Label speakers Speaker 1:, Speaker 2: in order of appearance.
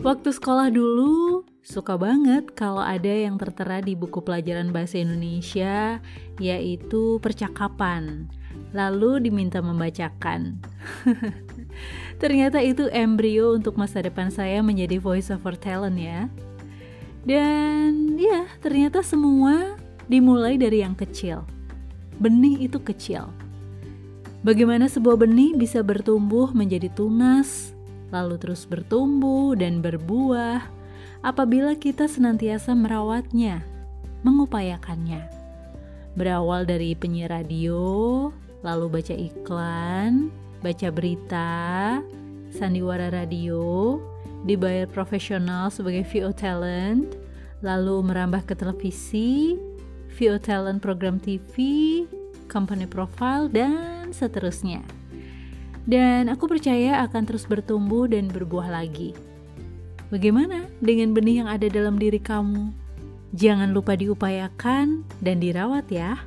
Speaker 1: Waktu sekolah dulu, suka banget kalau ada yang tertera di buku pelajaran bahasa Indonesia, yaitu percakapan. Lalu diminta membacakan. Ternyata itu embrio untuk masa depan saya menjadi voice over talent ya. Dan ya, ternyata semua dimulai dari yang kecil. Benih itu kecil. Bagaimana sebuah benih bisa bertumbuh menjadi tunas, lalu terus bertumbuh dan berbuah apabila kita senantiasa merawatnya, mengupayakannya. Berawal dari penyiar radio, lalu baca iklan, baca berita, sandiwara radio, dibayar profesional sebagai VO talent, lalu merambah ke televisi, VO talent program TV, company profile, dan seterusnya dan aku percaya akan terus bertumbuh dan berbuah lagi. Bagaimana dengan benih yang ada dalam diri kamu? Jangan lupa diupayakan dan dirawat ya.